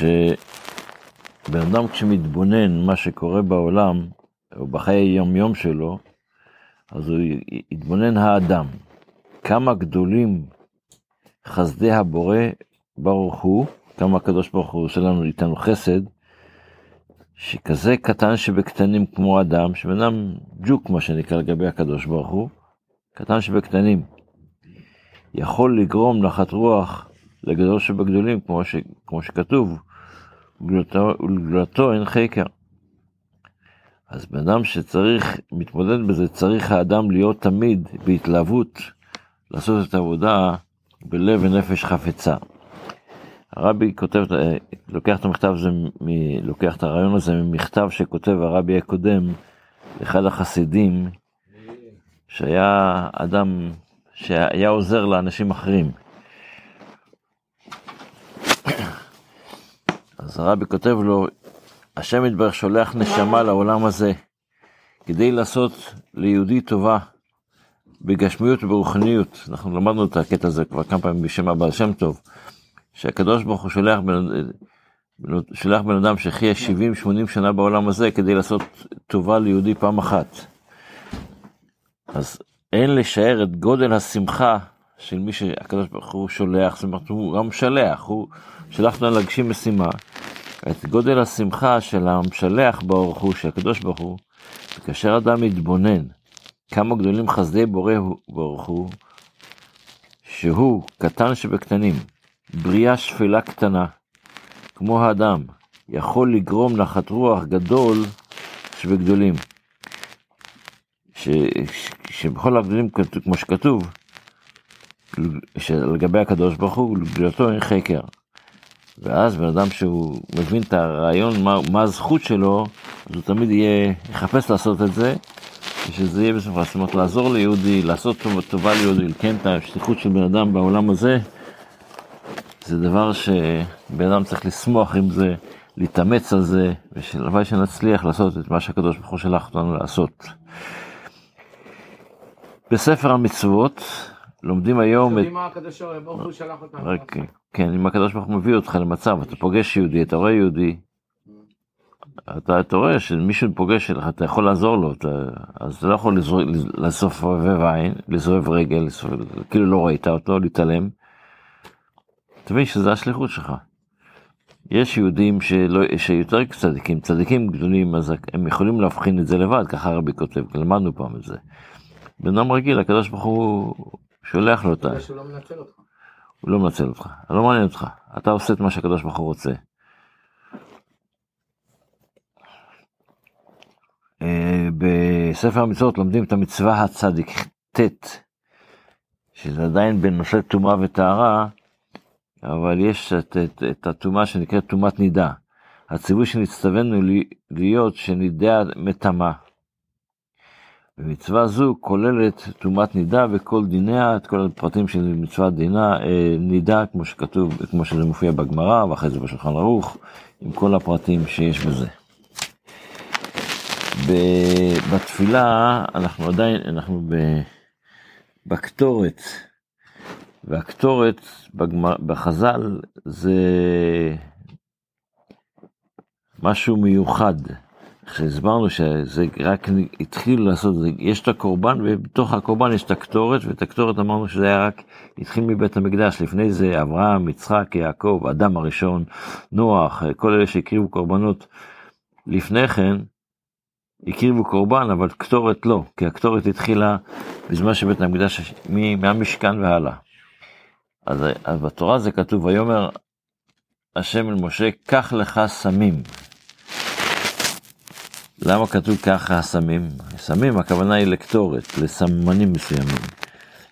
שבן אדם כשמתבונן מה שקורה בעולם, או בחיי היום-יום שלו, אז הוא יתבונן האדם. כמה גדולים חסדי הבורא ברוך הוא, כמה הקדוש ברוך הוא עושה לנו איתנו חסד, שכזה קטן שבקטנים כמו אדם, שבן אדם ג'וק מה שנקרא לגבי הקדוש ברוך הוא, קטן שבקטנים, יכול לגרום נחת רוח לגדול שבגדולים, כמו, ש, כמו שכתוב, ולגדולתו אין חקר. אז בן אדם שצריך, מתמודד בזה, צריך האדם להיות תמיד בהתלהבות, לעשות את העבודה בלב ונפש חפצה. הרבי כותב, לוקח את המכתב הזה, לוקח את הרעיון הזה ממכתב שכותב הרבי הקודם, אחד החסידים, שהיה אדם שהיה עוזר לאנשים אחרים. אז הרבי כותב לו, השם יתברך שולח נשמה לעולם הזה כדי לעשות ליהודי טובה בגשמיות וברוחניות. אנחנו למדנו את הקטע הזה כבר כמה פעמים בשם הבעל שם טוב, שהקדוש ברוך הוא שולח בן, שולח בן אדם שחיה 70-80 שנה בעולם הזה כדי לעשות טובה ליהודי פעם אחת. אז אין לשער את גודל השמחה של מי שהקדוש ברוך הוא שולח, זאת אומרת הוא גם משלח, הוא שלח לנו להגשים משימה. את גודל השמחה של המשלח ברוך הוא, של הקדוש ברוך הוא, וכאשר אדם מתבונן כמה גדולים חסדי בורא ברוך הוא, שהוא קטן שבקטנים, בריאה שפלה קטנה, כמו האדם, יכול לגרום נחת רוח גדול שבגדולים. ש, שבכל הגדולים, כמו שכתוב, שלגבי הקדוש ברוך הוא, לגדולתו אין חקר. ואז בן אדם שהוא מבין את הרעיון, מה, מה הזכות שלו, אז הוא תמיד יהיה, יחפש לעשות את זה, ושזה יהיה בסופו של דבר, לעזור ליהודי, לעשות טוב, טובה ליהודי, לקיים את השליחות של בן אדם בעולם הזה, זה דבר שבן אדם צריך לשמוח עם זה, להתאמץ על זה, ושלוואי שנצליח לעשות את מה שהקדוש ברוך הוא שלח אותנו לעשות. בספר המצוות לומדים היום את... ברוך הוא שלח אותנו. כן, אם הקדוש ברוך הוא מביא אותך למצב, אתה פוגש יהודי, אתה רואה יהודי, אתה, אתה רואה שמישהו פוגש שלך, אתה יכול לעזור לו, אז אתה לא יכול אוהב עין, לזרוב רגל, לסובב, כאילו לא ראית אותו, להתעלם. תבין שזה השליחות שלך. יש יהודים שלא, שיותר צדיקים, צדיקים גדולים, אז הם יכולים להבחין את זה לבד, ככה רבי כותב, למדנו פעם את זה. בן אדם רגיל, הקדוש ברוך הוא שולח לו את ה... הוא לא מנצל אותך. הוא לא מנצל אותך, לא מעניין אותך, אתה עושה את מה שהקדוש ברוך הוא רוצה. אה, בספר המצוות לומדים את המצווה הצדיק ט', שזה עדיין בנושא טומאה וטהרה, אבל יש את, את, את הטומאה שנקראת טומאת נידה. הציווי שנצטווינו להיות שנידה מטמא. ומצווה זו כוללת טומאת נידה וכל דיניה, את כל הפרטים של מצוות דינה, אה, נידה, כמו שכתוב, כמו שזה מופיע בגמרא, ואחרי זה בשולחן ערוך, עם כל הפרטים שיש בזה. בתפילה אנחנו עדיין, אנחנו בקטורת, והקטורת בחז"ל זה משהו מיוחד. כשהסברנו שזה רק התחילו לעשות, יש את הקורבן ובתוך הקורבן יש את הקטורת, ואת הקטורת אמרנו שזה היה רק, התחיל מבית המקדש, לפני זה אברהם, יצחק, יעקב, אדם הראשון, נוח, כל אלה שהקריבו קורבנות לפני כן, הקריבו קורבן, אבל קטורת לא, כי הקטורת התחילה בזמן שבית המקדש, מהמשכן והלאה. אז, אז בתורה זה כתוב, ויאמר השם אל משה, קח לך סמים. למה כתוב ככה סמים? סמים הכוונה היא לקטורת, לסממנים מסוימים.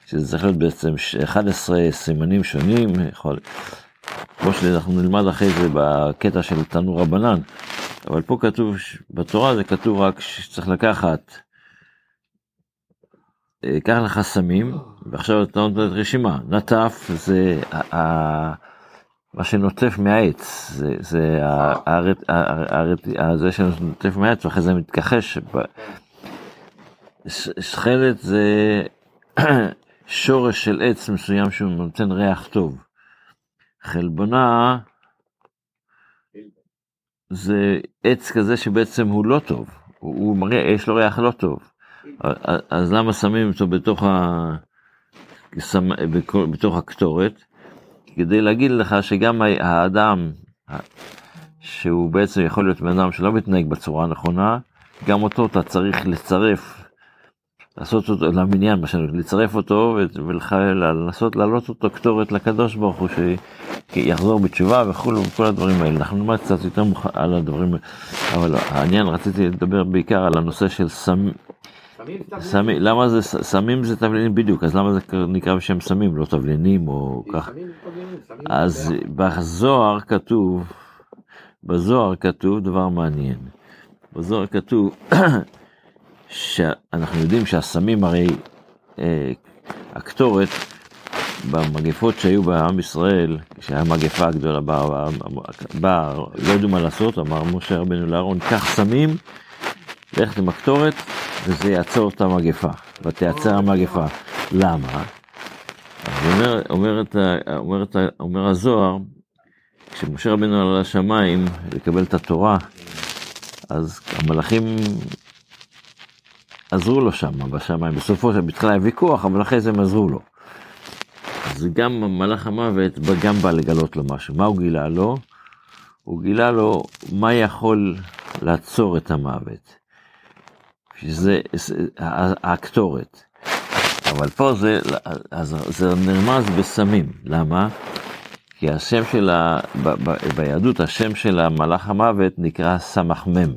שזה צריך להיות בעצם 11 סימנים שונים, יכול... כמו שאנחנו נלמד אחרי זה בקטע של תנור רבנן, אבל פה כתוב, בתורה זה כתוב רק שצריך לקחת, אה, קח לך סמים, ועכשיו אתה נותן רשימה, נטף זה מה שנוטף מהעץ, זה, זה זה שנוטף מהעץ ואחרי זה מתכחש. שחלת זה שורש של עץ מסוים שהוא נותן ריח טוב. חלבונה זה עץ כזה שבעצם הוא לא טוב, הוא, הוא מראה, יש לו ריח לא טוב. אז למה שמים אותו בתוך, ה... בתוך הקטורת? כדי להגיד לך שגם האדם, שהוא בעצם יכול להיות בן אדם שלא מתנהג בצורה הנכונה, גם אותו אתה צריך לצרף, לעשות אותו למניין, לצרף אותו ולנסות להעלות אותו קטורת לקדוש ברוך הוא, שיחזור בתשובה וכולו וכל הדברים האלה. אנחנו נלמד קצת יותר על הדברים, אבל העניין, רציתי לדבר בעיקר על הנושא של סמים. סמים, למה זה, סמים זה תבלינים בדיוק, אז למה זה נקרא בשם סמים, לא תבלינים או ככה? אז בזוהר כתוב, בזוהר כתוב דבר מעניין. בזוהר כתוב שאנחנו יודעים שהסמים הרי, אה, הקטורת, במגפות שהיו בעם ישראל, כשהיה מגפה גדולה, בא, בא, לא ידעו מה לעשות, אמר משה רבנו לאהרון, קח סמים, לך עם הקטורת, וזה יעצור את המגפה, ותיעצר המגפה. למה? אומר, אומר, את, אומר, את, אומר הזוהר, כשמשה רבנו עלה לשמיים לקבל את התורה, אז המלאכים עזרו לו שם בשמיים. בסופו של בתחילה היה ויכוח, אבל אחרי זה הם עזרו לו. אז גם מלאך המוות גם בא לגלות לו משהו. מה הוא גילה לו? הוא גילה לו מה יכול לעצור את המוות. שזה הקטורת. אבל פה זה, אז זה נרמז בסמים. למה? כי השם של ה... ב, ב, ביהדות השם של המלאך המוות נקרא סמ"ם.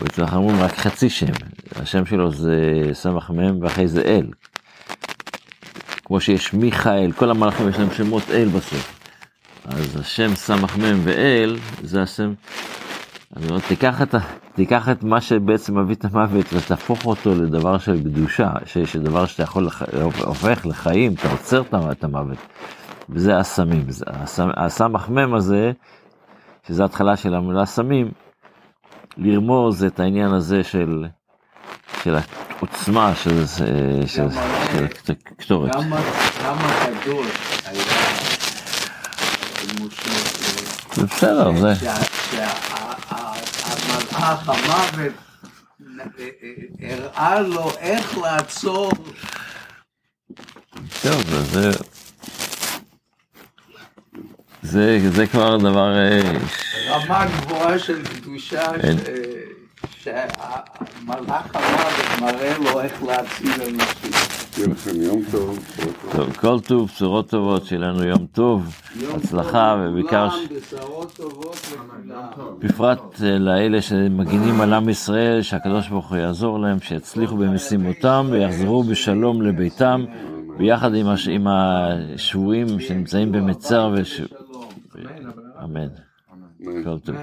ואצלנו אומרים רק חצי שם, השם שלו זה סמ"ם ואחרי זה אל. כמו שיש מיכאל, כל המלאכים יש להם שמות אל בסוף. אז השם סמ"ם ואל זה השם, אני אומר, תיקח את, תיקח את מה שבעצם מביא את המוות ותהפוך אותו לדבר של קדושה, שיש דבר שאתה יכול, לח... הופך לחיים, אתה עוצר את המוות. וזה הסמים. הסמ"ם הזה, שזה התחלה של המילה סמים, לרמוז את העניין הזה של, של העוצמה של, של, של, של קטורת. כמה גדול היה זה בסדר, זה... שהמלאך המוות הראה לו איך לעצור. טוב, זה... זה, זה כבר דבר... רמה גבוהה של קדושה, שהמלאך המוות מראה לו איך להציל אנשים. שיהיה לכם יום טוב. טוב, כל טוב, בשורות טובות, שיהיה לנו יום טוב, הצלחה, ובעיקר, בפרט לאלה שמגינים על עם ישראל, שהקדוש ברוך הוא יעזור להם, שיצליחו במשימותם ויחזרו בשלום לביתם, ביחד עם, הש... עם השבויים שנמצאים במצר. וש... אמן. כל טוב.